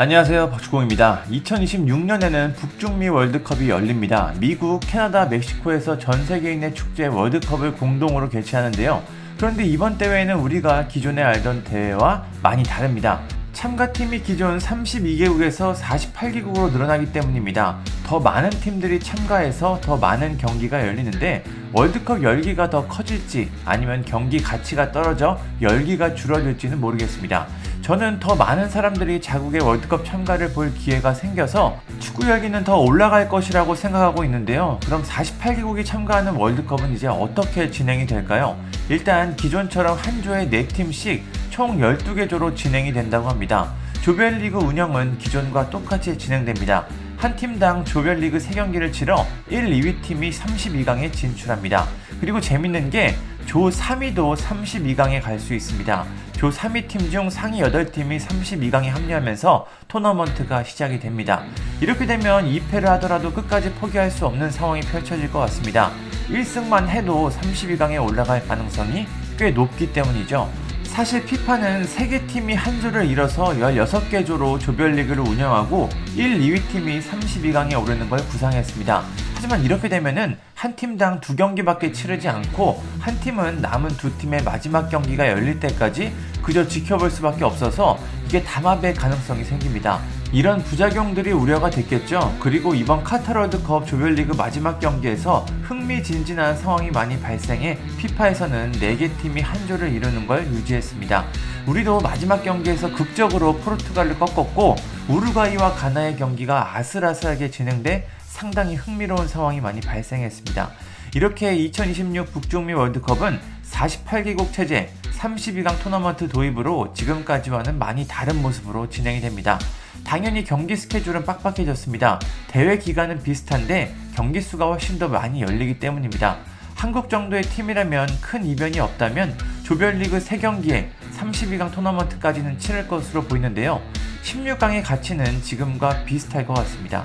안녕하세요 박주공입니다. 2026년에는 북중미 월드컵이 열립니다. 미국, 캐나다, 멕시코에서 전 세계인의 축제 월드컵을 공동으로 개최하는데요. 그런데 이번 대회는 우리가 기존에 알던 대회와 많이 다릅니다. 참가팀이 기존 32개국에서 48개국으로 늘어나기 때문입니다. 더 많은 팀들이 참가해서 더 많은 경기가 열리는데 월드컵 열기가 더 커질지 아니면 경기 가치가 떨어져 열기가 줄어들지는 모르겠습니다. 저는 더 많은 사람들이 자국의 월드컵 참가를 볼 기회가 생겨서 축구 열기는 더 올라갈 것이라고 생각하고 있는데요. 그럼 48개국이 참가하는 월드컵은 이제 어떻게 진행이 될까요? 일단 기존처럼 한 조에 4팀씩 총 12개 조로 진행이 된다고 합니다. 조별리그 운영은 기존과 똑같이 진행됩니다. 한 팀당 조별리그 3경기를 치러 1, 2위 팀이 32강에 진출합니다. 그리고 재밌는 게 조 3위도 32강에 갈 수 있습니다. 조 3위 팀 중 상위 8팀이 32강에 합류하면서 토너먼트가 시작이 됩니다. 이렇게 되면 2패를 하더라도 끝까지 포기할 수 없는 상황이 펼쳐질 것 같습니다. 1승만 해도 32강에 올라갈 가능성이 꽤 높기 때문이죠. 사실 피파는 3개 팀이 한 조를 이뤄서 16개 조로 조별리그를 운영하고 1, 2위 팀이 32강에 오르는 걸 구상했습니다. 하지만 이렇게 되면은 한 팀당 두 경기밖에 치르지 않고 한 팀은 남은 두 팀의 마지막 경기가 열릴 때까지 그저 지켜볼 수밖에 없어서 이게 담합의 가능성이 생깁니다. 이런 부작용들이 우려가 됐겠죠. 그리고 이번 카타르 월드컵 조별리그 마지막 경기에서 흥미진진한 상황이 많이 발생해 피파에서는 4개 팀이 한 조를 이루는 걸 유지했습니다. 우리도 마지막 경기에서 극적으로 포르투갈을 꺾었고 우루과이와 가나의 경기가 아슬아슬하게 진행돼 상당히 흥미로운 상황이 많이 발생했습니다. 이렇게 2026 북중미 월드컵은 48개국 체제 32강 토너먼트 도입으로 지금까지와는 많이 다른 모습으로 진행이 됩니다. 당연히 경기 스케줄은 빡빡해졌습니다. 대회 기간은 비슷한데 경기 수가 훨씬 더 많이 열리기 때문입니다. 한국 정도의 팀이라면 큰 이변이 없다면 조별리그 3경기에 32강 토너먼트까지는 치를 것으로 보이는데요. 16강의 가치는 지금과 비슷할 것 같습니다.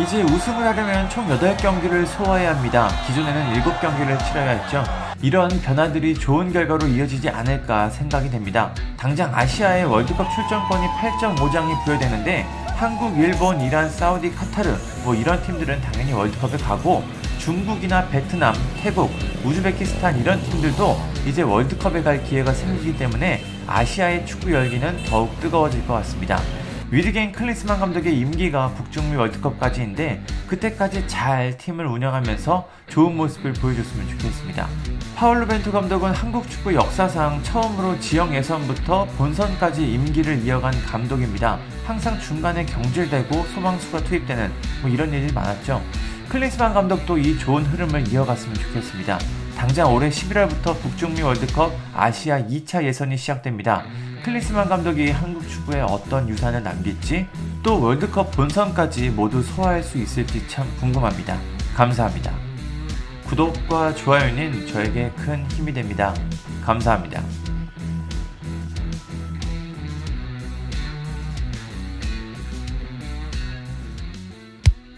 이제 우승을 하려면 총 8경기를 소화해야 합니다. 기존에는 7경기를 치러야 했죠. 이런 변화들이 좋은 결과로 이어지지 않을까 생각이 됩니다. 당장 아시아의 월드컵 출전권이 8.5장이 부여되는데 한국, 일본, 이란, 사우디, 카타르 뭐 이런 팀들은 당연히 월드컵에 가고 중국이나 베트남, 태국, 우즈베키스탄 이런 팀들도 이제 월드컵에 갈 기회가 생기기 때문에 아시아의 축구 열기는 더욱 뜨거워질 것 같습니다. 위르겐 클리스만 감독의 임기가 북중미 월드컵까지인데 그때까지 잘 팀을 운영하면서 좋은 모습을 보여줬으면 좋겠습니다. 파울루 벤투 감독은 한국 축구 역사상 처음으로 지역 예선부터 본선까지 임기를 이어간 감독입니다. 항상 중간에 경질되고 소방수가 투입되는 뭐 이런 일이 많았죠. 클리스만 감독도 이 좋은 흐름을 이어갔으면 좋겠습니다. 당장 올해 11월부터 북중미 월드컵 아시아 2차 예선이 시작됩니다. 클리스만 감독이 한국 축구에 어떤 유산을 남길지 또 월드컵 본선까지 모두 소화할 수 있을지 참 궁금합니다. 감사합니다. 구독과 좋아요는 저에게 큰 힘이 됩니다. 감사합니다.